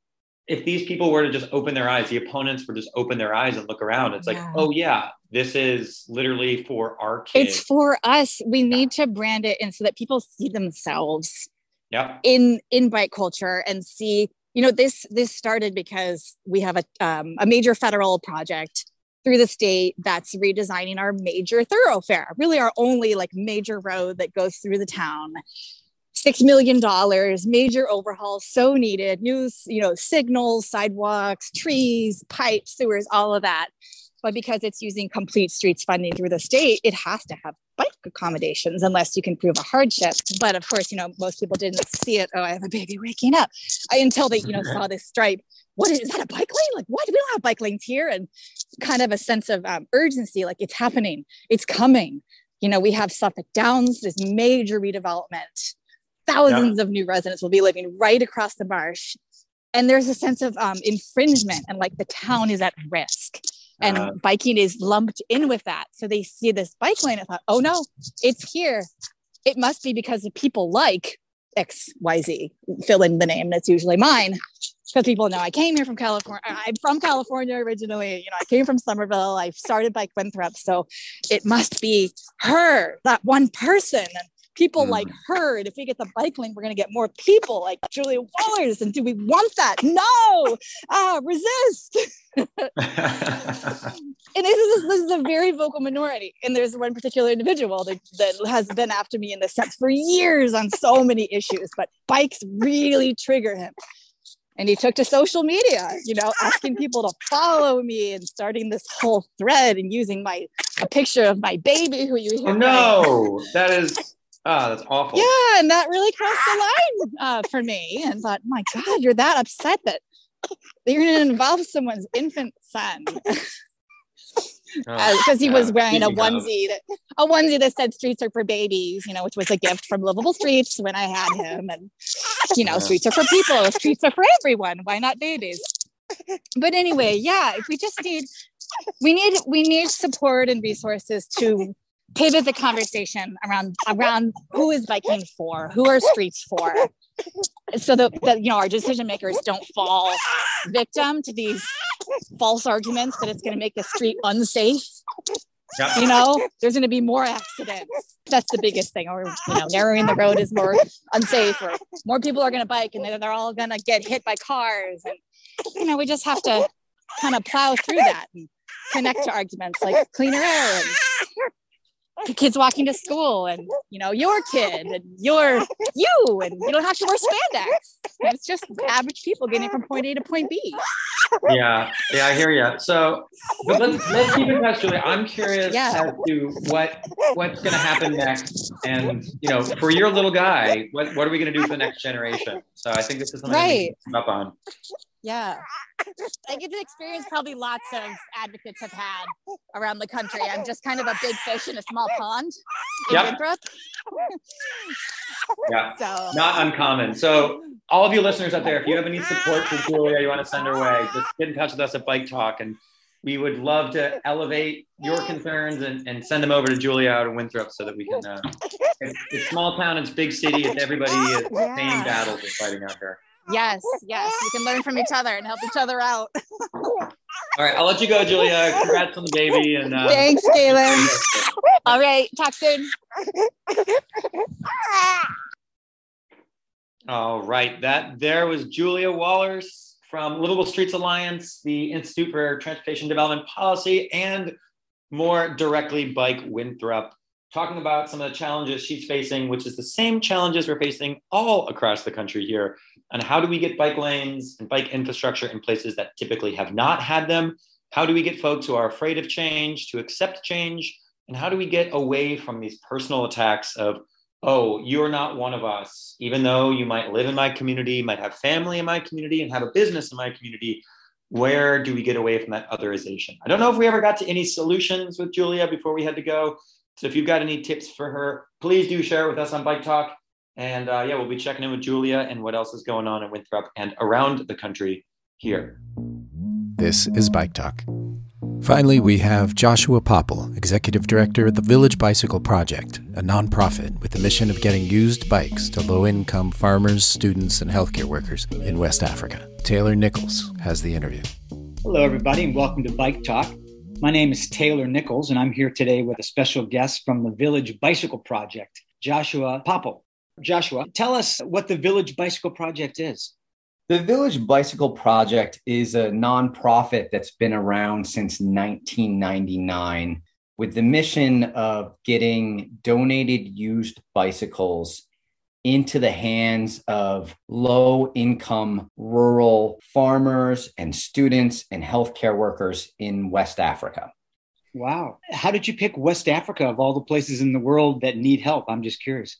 if these people were to just open their eyes, the opponents were just open their eyes and look around. It's like, yeah. oh yeah, this is literally for our kids. It's for us. We need to brand it and so that people see themselves yeah. in in bike culture and see, you know, this this started because we have a um, a major federal project through the state that's redesigning our major thoroughfare, really our only like major road that goes through the town six million dollars major overhaul so needed new you know signals sidewalks trees pipes sewers all of that but because it's using complete streets funding through the state it has to have bike accommodations unless you can prove a hardship. But of course you know most people didn't see it. Oh i have a baby waking up. I, until they you know saw this stripe what is, is that a bike lane? Like what? We don't have bike lanes here. And kind of a sense of um, urgency like it's happening. It's coming. You know we have suffolk downs this major redevelopment. Thousands yeah. of new residents will be living right across the marsh. And there's a sense of um, infringement and like the town is at risk and uh, biking is lumped in with that so they see this bike lane and thought oh no it's here it must be because of people like xyz fill in the name that's usually mine because people know I came here from California. I'm from California originally. You know, I came from Somerville. I started Bike Winthrop. So it must be her, that one person. And people mm. like her. And if we get the bike lane, we're going to get more people like Julia Wallerce. And do we want that? No, ah, resist. [LAUGHS] and this is, this is a very vocal minority. And there's one particular individual that, that has been after me in the steps for years on so many issues, but bikes really trigger him. And he took to social media, you know, asking people to follow me and starting this whole thread and using my a picture of my baby who you hear. Oh no, that is Oh, that's awful. Yeah, and that really crossed the line uh, for me. And thought, my God, you're that upset that you're going to involve someone's infant son. because [LAUGHS] oh, uh, he was wearing a onesie that a onesie that said streets are for babies you know which was a gift from livable streets when i had him and you know streets are for people streets are for everyone why not babies but anyway yeah if we just need we need we need support and resources to pivot the conversation around around who is biking for, who are streets for, so that, that you know our decision makers don't fall victim to these false arguments that it's going to make the street unsafe. Yep. You know, there's going to be more accidents. That's the biggest thing. Or you know, narrowing the road is more unsafe, or more people are going to bike and then they're all going to get hit by cars. And you know, we just have to kind of plow through that and connect to arguments like cleaner air and kids walking to school and you know your kid and your you and you don't have to wear spandex. It's just average people getting from point a to point b. Yeah yeah i hear you so but let's let's keep in touch julie i'm curious yeah. as to what what's going to happen next. And you know for your little guy what, what are we going to do for the next generation? So i think this is something right. up on yeah [LAUGHS] like it's an experience probably lots of advocates have had around the country i'm just kind of a big fish in a small pond in yep. Winthrop. yeah [LAUGHS] so not uncommon so all of you listeners out there if you have any support for julia you want to send her way just get in touch with us at bike talk and we would love to elevate your concerns and, and send them over to Julia out in Winthrop so that we can. Uh, it's, it's, small town, it's big city, it's everybody is yeah. same battles we're fighting out here. Yes, yes. We can learn from each other and help each other out. [LAUGHS] All right, I'll let you go, Julia. Congrats on the baby. And uh, thanks, Galen. All right, talk soon. All right, that there was Julia Wallerce from Livable Streets Alliance, the Institute for Transportation Development Policy, and more directly, Bike Winthrop talking about some of the challenges she's facing, which is the same challenges we're facing all across the country here. And how do we get bike lanes and bike infrastructure in places that typically have not had them? How do we get folks who are afraid of change to accept change? And how do we get away from these personal attacks of, oh, you're not one of us, even though you might live in my community, might have family in my community, and have a business in my community? Where do we get away from that otherization? I don't know if we ever got to any solutions with Julia before we had to go. So if you've got any tips for her, please do share it with us on Bike Talk. And uh, yeah, we'll be checking in with Julia and what else is going on in Winthrop and around the country here. This is Bike Talk. Finally, we have Joshua Popple, Executive Director of the Village Bicycle Project, a nonprofit with the mission of getting used bikes to low income farmers, students, and healthcare workers in West Africa. Taylor Nichols has the interview. Hello, everybody, and welcome to Bike Talk. My name is Taylor Nichols, and I'm here today with a special guest from the Village Bicycle Project, Joshua Popple. Joshua, tell us what the Village Bicycle Project is. The Village Bicycle Project is a nonprofit that's been around since 1999 with the mission of getting donated used bicycles into the hands of low income rural farmers and students and healthcare workers in West Africa. Wow. How did you pick West Africa of all the places in the world that need help? I'm just curious.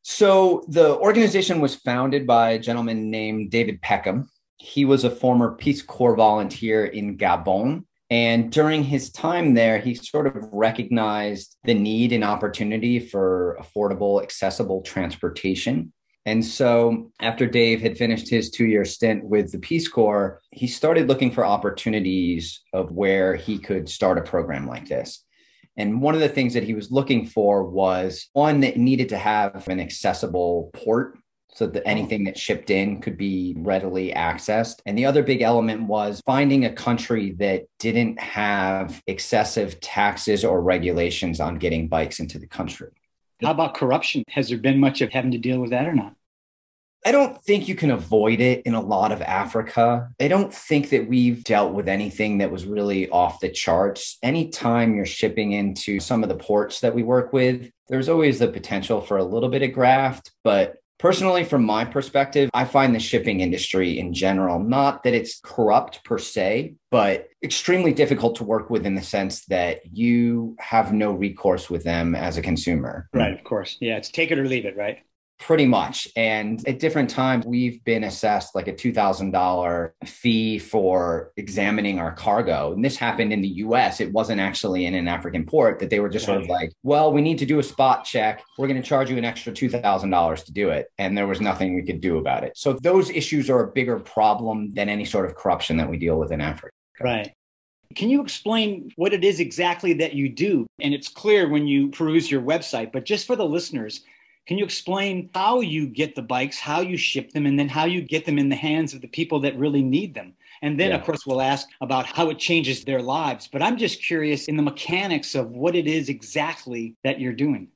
So, the organization was founded by a gentleman named David Peckham. He was a former Peace Corps volunteer in Gabon and during his time there, he sort of recognized the need and opportunity for affordable, accessible transportation. And so, after Dave had finished his two year stint with the Peace Corps, he started looking for opportunities of where he could start a program like this. And one of the things that he was looking for was one that needed to have an accessible port so that oh. anything that shipped in could be readily accessed. And the other big element was finding a country that didn't have excessive taxes or regulations on getting bikes into the country. How about corruption? Has there been much of having to deal with that or not? I don't think you can avoid it in a lot of Africa. I don't think that we've dealt with anything that was really off the charts. Anytime you're shipping into some of the ports that we work with, there's always the potential for a little bit of graft. But personally, from my perspective, I find the shipping industry in general, not that it's corrupt per se, but extremely difficult to work with in the sense that you have no recourse with them as a consumer. Right, of course. Yeah, it's take it or leave it, right? Pretty much. And at different times, we've been assessed like a $2,000 fee for examining our cargo. And this happened in the US. It wasn't actually in an African port that they were just sort of like, well, we need to do a spot check. We're going to charge you an extra $2,000 to do it. And there was nothing we could do about it. So those issues are a bigger problem than any sort of corruption that we deal with in Africa. Right. Can you explain what it is exactly that you do? And it's clear when you peruse your website, but just for the listeners, can you explain how you get the bikes, how you ship them, and then how you get them in the hands of the people that really need them? And then, yeah. of course, we'll ask about how it changes their lives. But I'm just curious in the mechanics of what it is exactly that you're doing.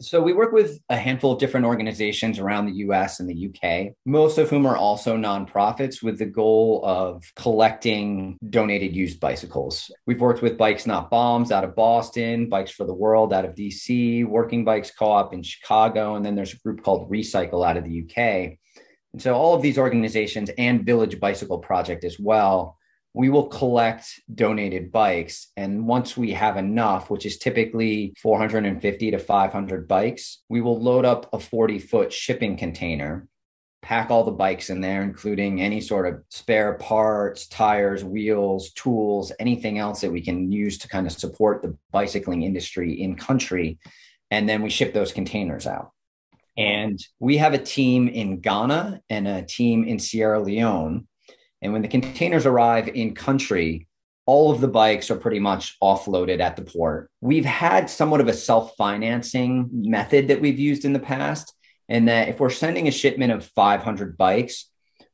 So we work with a handful of different organizations around the US and the UK, most of whom are also nonprofits with the goal of collecting donated used bicycles. We've worked with Bikes Not Bombs out of Boston, Bikes for the World out of DC, Working Bikes Co-op in Chicago, and then there's a group called Recycle out of the UK. And so all of these organizations and Village Bicycle Project as well we will collect donated bikes. And once we have enough, which is typically 450 to 500 bikes, we will load up a 40 foot shipping container, pack all the bikes in there, including any sort of spare parts, tires, wheels, tools, anything else that we can use to kind of support the bicycling industry in country. And then we ship those containers out. And we have a team in Ghana and a team in Sierra Leone and when the containers arrive in country, all of the bikes are pretty much offloaded at the port. We've had somewhat of a self financing method that we've used in the past. And that if we're sending a shipment of 500 bikes,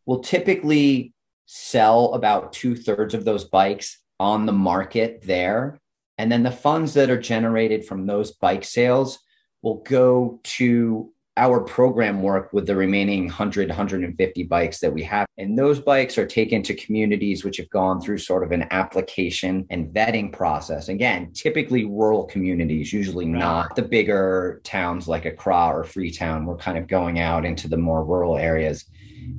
we'll typically sell about two thirds of those bikes on the market there. And then the funds that are generated from those bike sales will go to our program work with the remaining 100, 150 bikes that we have. And those bikes are taken to communities which have gone through sort of an application and vetting process. Again, typically rural communities, usually not the bigger towns like Accra or Freetown. We're kind of going out into the more rural areas.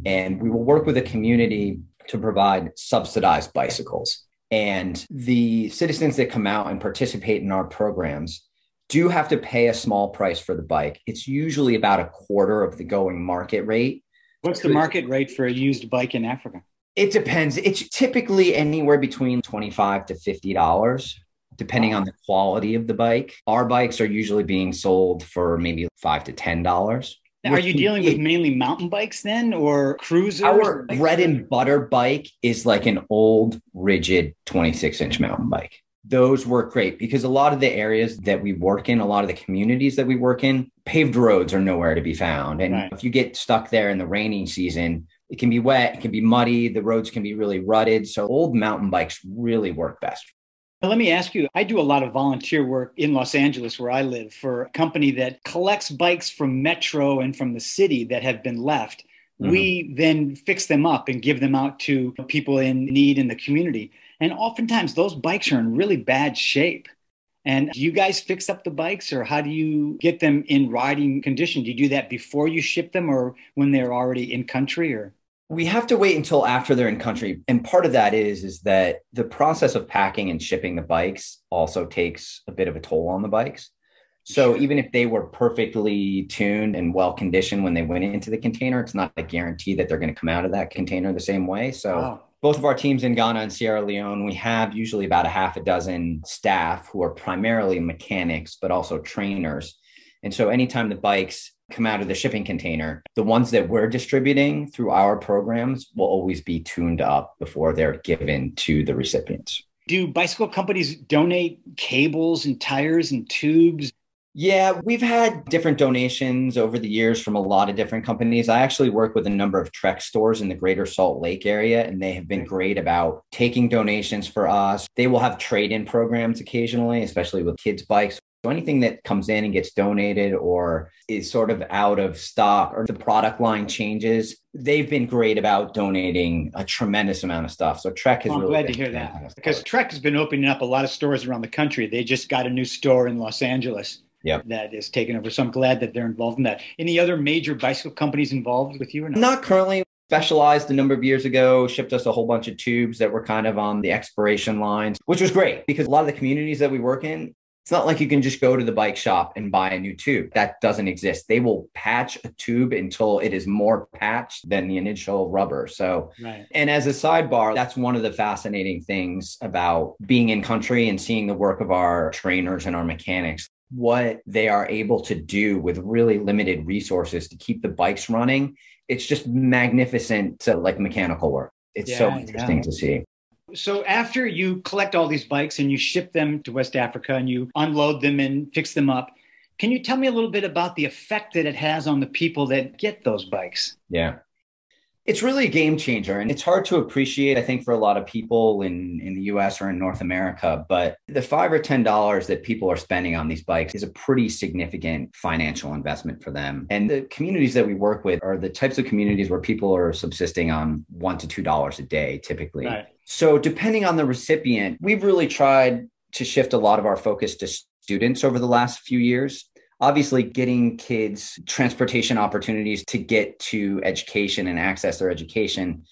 And we will work with a community to provide subsidized bicycles. And the citizens that come out and participate in our programs do you have to pay a small price for the bike. It's usually about a quarter of the going market rate. What's the market rate for a used bike in Africa? It depends. It's typically anywhere between 25 to $50 depending on the quality of the bike. Our bikes are usually being sold for maybe 5 to $10. Now, are you dealing with mainly mountain bikes then or cruisers? Our bread and butter bike is like an old rigid 26 inch mountain bike those work great because a lot of the areas that we work in, a lot of the communities that we work in, paved roads are nowhere to be found. And right. if you get stuck there in the rainy season, it can be wet, it can be muddy, the roads can be really rutted. So old mountain bikes really work best. Let me ask you I do a lot of volunteer work in Los Angeles, where I live, for a company that collects bikes from Metro and from the city that have been left. Mm-hmm. We then fix them up and give them out to people in need in the community. And oftentimes those bikes are in really bad shape. And do you guys fix up the bikes or how do you get them in riding condition? Do you do that before you ship them or when they're already in country or? We have to wait until after they're in country. And part of that is is that the process of packing and shipping the bikes also takes a bit of a toll on the bikes. So even if they were perfectly tuned and well conditioned when they went into the container, it's not a guarantee that they're going to come out of that container the same way. So wow both of our teams in Ghana and Sierra Leone, we have usually about a half a dozen staff who are primarily mechanics, but also trainers. And so anytime the bikes come out of the shipping container, the ones that we're distributing through our programs will always be tuned up before they're given to the recipients. Do bicycle companies donate cables and tires and tubes? Yeah, we've had different donations over the years from a lot of different companies. I actually work with a number of Trek stores in the greater Salt Lake area, and they have been great about taking donations for us. They will have trade in programs occasionally, especially with kids' bikes. So anything that comes in and gets donated or is sort of out of stock or the product line changes, they've been great about donating a tremendous amount of stuff. So Trek has Well, I'm really glad to hear that because Trek has been opening up a lot of stores around the country. They just got a new store in Los Angeles Yep. that is taken over. So I'm glad that they're involved in that. Any other major bicycle companies involved with you or not? Not currently. Specialized a number of years ago, shipped us a whole bunch of tubes that were kind of on the expiration lines, which was great because a lot of the communities that we work in, it's not like you can just go to the bike shop and buy a new tube. That doesn't exist. They will patch a tube until it is more patched than the initial rubber. So Right. and as a sidebar, that's one of the fascinating things about being in country and seeing the work of our trainers and our mechanics, what they are able to do with really limited resources to keep the bikes running. It's just magnificent to like mechanical work. It's so interesting yeah. to see. So after you collect all these bikes and you ship them to West Africa and you unload them and fix them up, can you tell me a little bit about the effect that it has on the people that get those bikes? Yeah. It's really a game changer and it's hard to appreciate, I think, for a lot of people in, in the US or in North America. But the five or ten dollars that people are spending on these bikes is a pretty significant financial investment for them. And the communities that we work with are the types of communities where people are subsisting on one to two dollars a day typically. Right. So, depending on the recipient, we've really tried to shift a lot of our focus to students over the last few years. Obviously, getting kids transportation opportunities to get to education and access their education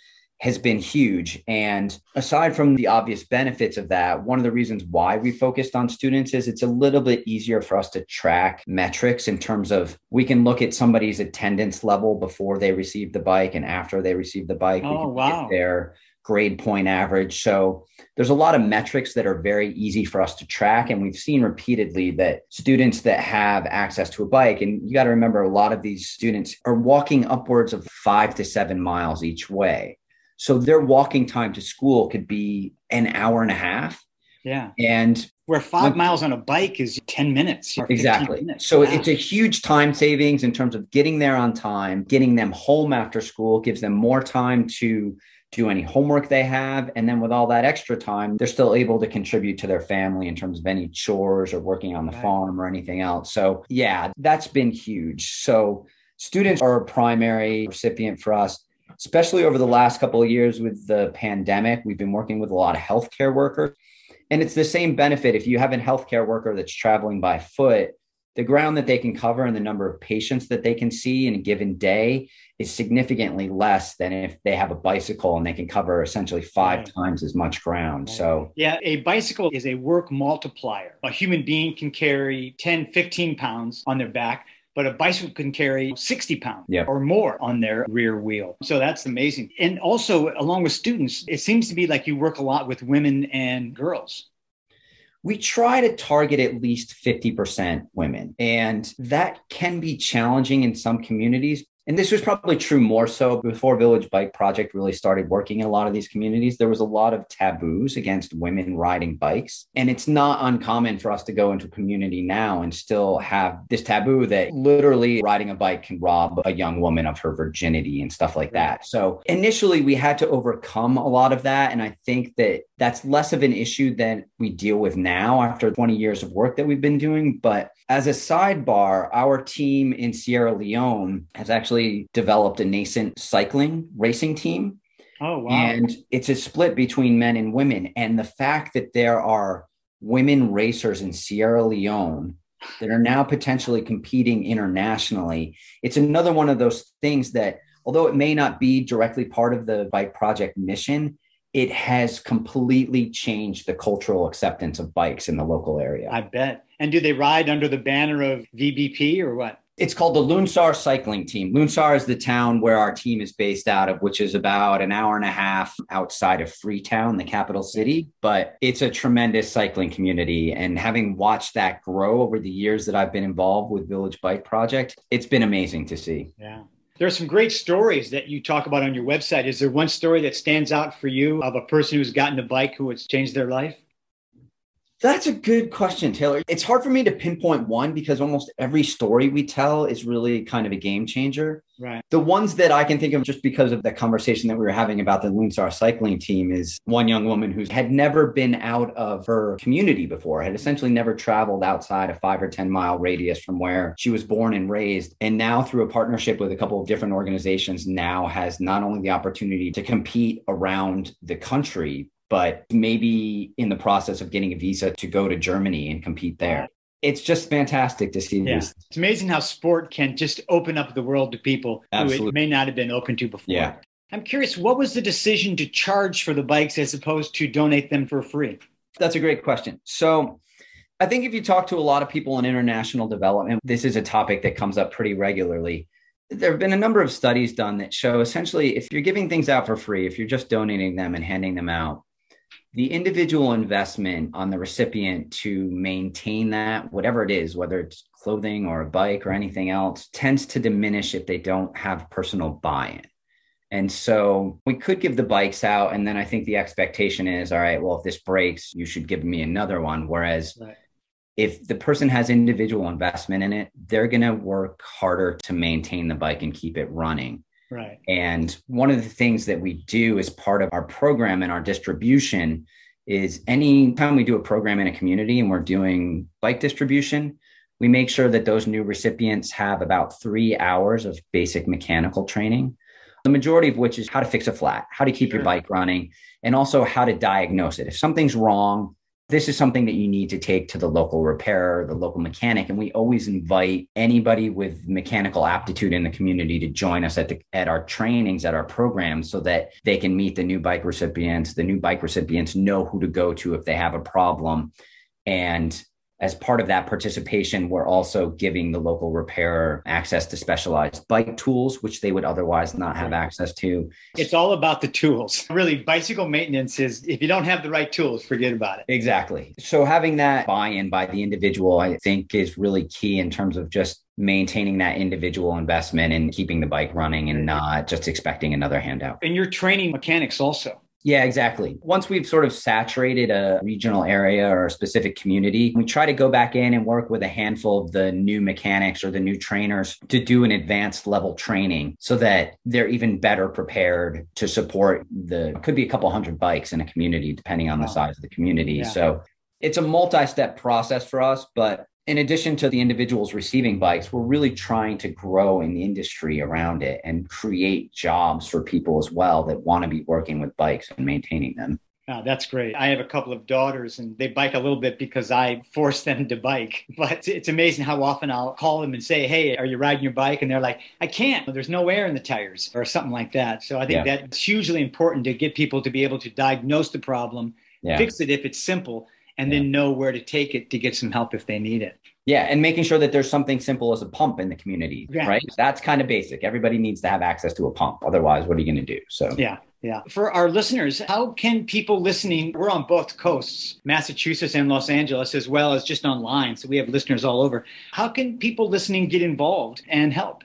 has been huge. And aside from the obvious benefits of that, one of the reasons why we focused on students is it's a little bit easier for us to track metrics in terms of we can look at somebody's attendance level before they receive the bike and after they receive the bike. we Oh, can look wow. their grade point average. So there's a lot of metrics that are very easy for us to track. And we've seen repeatedly that students that have access to a bike, and you got to remember a lot of these students are walking upwards of five to seven miles each way. So their walking time to school could be an hour and a half. Yeah. And Where five miles on a bike is 10 minutes. Exactly. minutes. So Wow. it's a huge time savings in terms of getting there on time, getting them home after school, gives them more time to do any homework they have. And then with all that extra time, they're still able to contribute to their family in terms of any chores or working on the Right. farm or anything else. So, yeah, that's been huge. So, students are a primary recipient for us. Especially over the last couple of years with the pandemic, we've been working with a lot of healthcare workers. And it's the same benefit if you have a healthcare worker that's traveling by foot, the ground that they can cover and the number of patients that they can see in a given day is significantly less than if they have a bicycle and they can cover essentially five Right. times as much ground. So, Yeah, a bicycle is a work multiplier. A human being can carry 10, 15 pounds on their back, but a bicycle can carry 60 pounds Yeah. or more on their rear wheel. So that's amazing. And also, along with students, it seems to be like you work a lot with women and girls. We try to target at least 50% women. And that can be challenging in some communities. And this was probably true more so before Village Bike Project really started working in a lot of these communities. There was a lot of taboos against women riding bikes. And it's not uncommon for us to go into a community now and still have this taboo that literally riding a bike can rob a young woman of her virginity and stuff like that. So initially, we had to overcome a lot of that. And I think that that's less of an issue than we deal with now after 20 years of work that we've been doing. But as a sidebar, our team in Sierra Leone has actually developed a nascent cycling racing team. Oh, wow. And it's a split between men and women. And the fact that there are women racers in Sierra Leone that are now potentially competing internationally, it's another one of those things that, although it may not be directly part of the Bike Project mission, it has completely changed the cultural acceptance of bikes in the local area. I bet. And do they ride under the banner of VBP or what? It's called the Lunsar Cycling Team. Lunsar is the town where our team is based out of, which is about an hour and a half outside of Freetown, the capital city. But it's a tremendous cycling community. And having watched that grow over the years that I've been involved with Village Bike Project, it's been amazing to see. Yeah. There's some great stories that you talk about on your website. Is there one story that stands out for you of a person who's gotten a bike who has changed their life? That's a good question, Taylor. It's hard for me to pinpoint one because almost every story we tell is really kind of a game changer. Right. The ones that I can think of just because of the conversation that we were having about the Lunsar cycling team is one young woman who had never been out of her community before, had essentially never traveled outside a five or 10 mile radius from where she was born and raised. And now, through a partnership with a couple of different organizations, now has not only the opportunity to compete around the country, but maybe in the process of getting a visa to go to Germany and compete there. It's just fantastic to see Yeah. these. It's amazing how sport can just open up the world to people who it may not have been open to before. Yeah. I'm curious, what was the decision to charge for the bikes as opposed to donate them for free? That's a great question. So, I think if you talk to a lot of people in international development, this is a topic that comes up pretty regularly. There have been a number of studies done that show essentially if you're giving things out for free, if you're just donating them and handing them out, the individual investment on the recipient to maintain that, whatever it is, whether it's clothing or a bike or anything else, tends to diminish if they don't have personal buy in. And so we could give the bikes out. And then I think the expectation is all right, well, if this breaks, you should give me another one. Whereas Right. if the person has individual investment in it, they're going to work harder to maintain the bike and keep it running. Right. And one of the things that we do as part of our program and our distribution is anytime we do a program in a community and we're doing bike distribution, we make sure that those new recipients have about three hours of basic mechanical training. The majority of which is how to fix a flat, how to keep your bike running, and also how to diagnose it. If something's wrong, this is something that you need to take to the local repairer, the local mechanic. And we always invite anybody with mechanical aptitude in the community to join us at the at our trainings, at our programs, so that they can meet the new bike recipients. The new bike recipients know who to go to if they have a problem. And as part of that participation, we're also giving the local repairer access to specialized bike tools, which they would otherwise not have access to. It's all about the tools. Really, bicycle maintenance is if you don't have the right tools, forget about it. Exactly. So having that buy-in by the individual, I think is really key in terms of just maintaining that individual investment and keeping the bike running and not just expecting another handout. And you're training mechanics also. Yeah, exactly. Once we've sort of saturated a regional area or a specific community, we try to go back in and work with a handful of the new mechanics or the new trainers to do an advanced level training so that they're even better prepared to support the could be a couple hundred bikes in a community depending on the size of the community. Yeah. So it's a multi-step process for us, but in addition to the individuals receiving bikes, we're really trying to grow in the industry around it and create jobs for people as well that want to be working with bikes and maintaining them. Ah, that's great. I have a couple of daughters and they bike a little bit because I force them to bike. [LAUGHS] But it's amazing how often I'll call them and say, Hey, are you riding your bike? And they're like, I can't. There's no air in the tires or something like that. So I think Yeah. that's hugely important to get people to be able to diagnose the problem, Yeah. fix it if it's simple, and then know where to take it to get some help if they need it. Yeah. And making sure that there's something simple as a pump in the community, Yeah. right? That's kind of basic. Everybody needs to have access to a pump. Otherwise, what are you going to do? So, Yeah, yeah. For our listeners, how can people listening? We're on both coasts, Massachusetts and Los Angeles, as well as just online. So we have listeners all over. How can people listening get involved and help?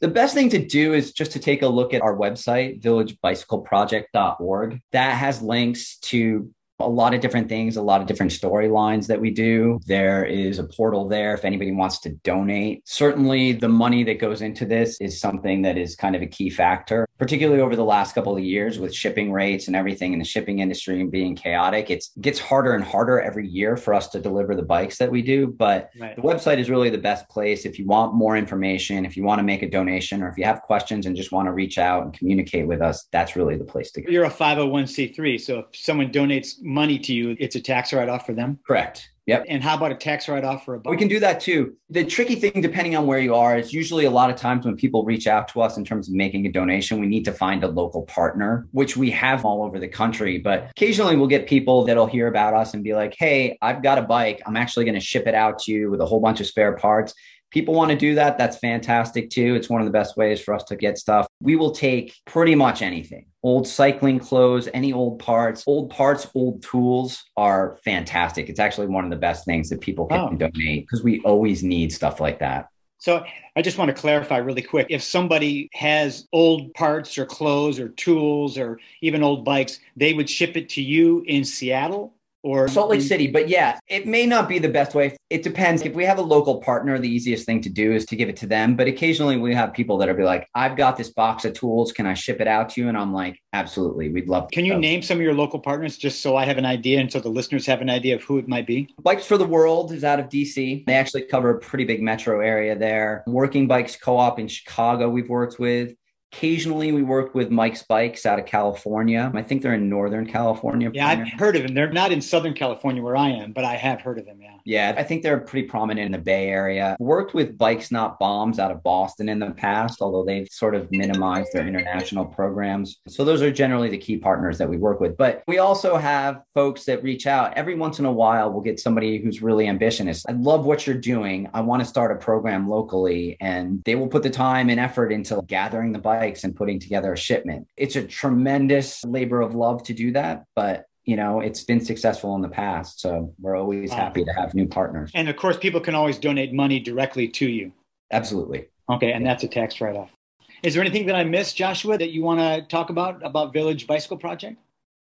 The best thing to do is just to take a look at our website, villagebicycleproject.org. That has links to a lot of different things, a lot of different storylines that we do. There is a portal there if anybody wants to donate. Certainly, the money that goes into this is something that is kind of a key factor, particularly over the last couple of years with shipping rates and everything in the shipping industry and being chaotic. It's, it gets harder and harder every year for us to deliver the bikes that we do. But Right. the website is really the best place if you want more information, if you want to make a donation, or if you have questions and just want to reach out and communicate with us, that's really the place to go. You're a 501c3. So if someone donates money to you, it's a tax write off for them. Correct. Yep. And how about a tax write off for a bike? We can do that too. The tricky thing, depending on where you are, is usually a lot of times when people reach out to us in terms of making a donation, we need to find a local partner, which we have all over the country. But occasionally we'll get people that'll hear about us and be like, hey, I've got a bike. I'm actually going to ship it out to you with a whole bunch of spare parts. People want to do that. That's fantastic too. It's one of the best ways for us to get stuff. We will take pretty much anything old cycling clothes, any old parts, old parts, old tools are fantastic. It's actually one of the best things that people can Oh. donate because we always need stuff like that. So I just want to clarify really quick. If somebody has old parts or clothes or tools or even old bikes, they would ship it to you in Seattle or Salt Lake City. But yeah, it may not be the best way. It depends. If we have a local partner, the easiest thing to do is to give it to them. But occasionally we have people that are be like, I've got this box of tools. Can I ship it out to you? And I'm like, absolutely. We'd love to. Can you name some of your local partners just so I have an idea and so the listeners have an idea of who it might be? Bikes for the World is out of DC. They actually cover a pretty big metro area there. Working Bikes Co op in Chicago, we've worked with. Occasionally, we work with Mike's Bikes out of California. I think they're in Northern California. Yeah, I've heard of them. They're not in Southern California where I am, but I have heard of them. Yeah. Yeah, I think they're pretty prominent in the Bay Area. Worked with Bikes Not Bombs out of Boston in the past, although they've sort of minimized their international programs. So those are generally the key partners that we work with. But we also have folks that reach out every once in a while. We'll get somebody who's really ambitious. I love what you're doing. I want to start a program locally, and they will put the time and effort into gathering the bikes and putting together a shipment. It's a tremendous labor of love to do that, but you know, it's been successful in the past. So we're always happy to have new partners. And of course, people can always donate money directly to you. Absolutely. Okay, and that's a tax write off. Is there anything that I missed, Joshua, that you want to talk about about Village Bicycle Project?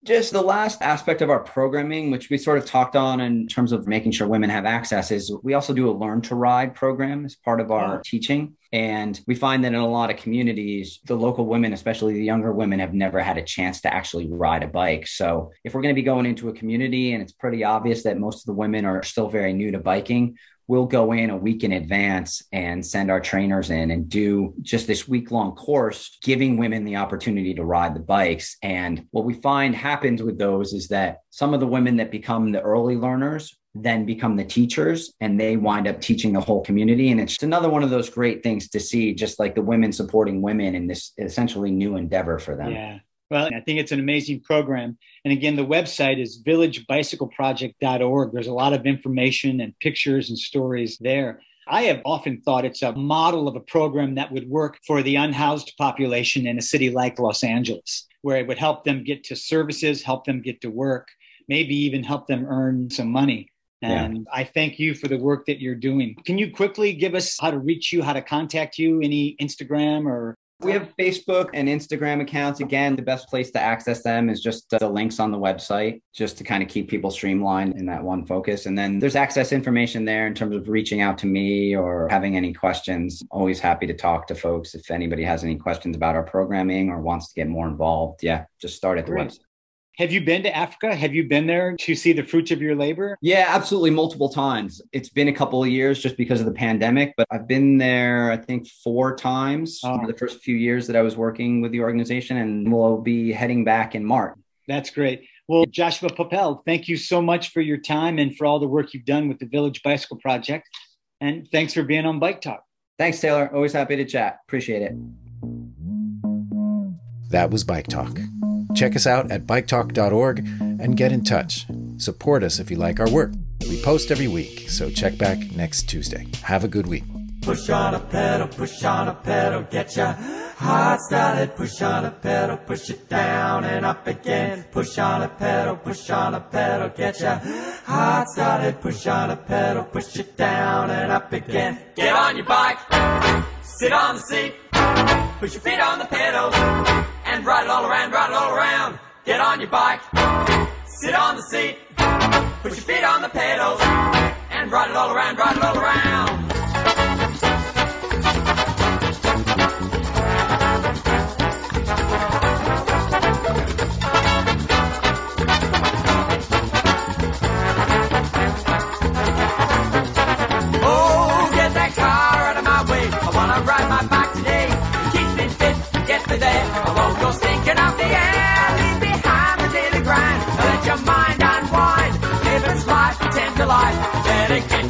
Just the last aspect of our programming, which we sort of talked on in terms of making sure women have access, is we also do a learn to ride program as part of our Oh. teaching. And we find that in a lot of communities, the local women, especially the younger women, have never had a chance to actually ride a bike. So if we're going to be going into a community and it's pretty obvious that most of the women are still very new to biking, we'll go in a week in advance and send our trainers in and do just this week long course, giving women the opportunity to ride the bikes. And what we find happens with those is that some of the women that become the early learners then become the teachers and they wind up teaching the whole community. And it's another one of those great things to see, just like the women supporting women in this essentially new endeavor for them. Yeah. Well, I think it's an amazing program. And again, the website is villagebicycleproject.org. There's a lot of information and pictures and stories there. I have often thought it's a model of a program that would work for the unhoused population in a city like Los Angeles, where it would help them get to services, help them get to work, maybe even help them earn some money. Yeah. And I thank you for the work that you're doing. Can you quickly give us how to reach you, how to contact you, any Instagram or We have Facebook and Instagram accounts. Again, the best place to access them is just uh, the links on the website, just to kind of keep people streamlined in that one focus. And then there's access information there in terms of reaching out to me or having any questions. Always happy to talk to folks if anybody has any questions about our programming or wants to get more involved. Yeah, just start at the Great. website. Have you been to Africa? Have you been there to see the fruits of your labor? Yeah, absolutely. Multiple times. It's been a couple of years just because of the pandemic, but I've been there, I think, four times Oh. over the first few years that I was working with the organization, and we'll be heading back in March. That's great. Well, Joshua Papel, thank you so much for your time and for all the work you've done with the Village Bicycle Project. And thanks for being on Bike Talk. Thanks, Taylor. Always happy to chat. Appreciate it. That was Bike Talk. Check us out at biketalk.org and get in touch. Support us if you like our work. We post every week, so check back next Tuesday. Have a good week. Push on a pedal, push on a pedal, get your heart started. Push on a pedal, push it down and up again. Push on a pedal, push on a pedal, get your heart started. Push on a pedal, push it down and up again. Get on your bike, sit on the seat, push your feet on the pedals, ride it all around, ride it all around. Get on your bike, sit on the seat, put your feet on the pedals, and ride it all around, ride it all around.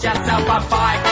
Get yourself a bike.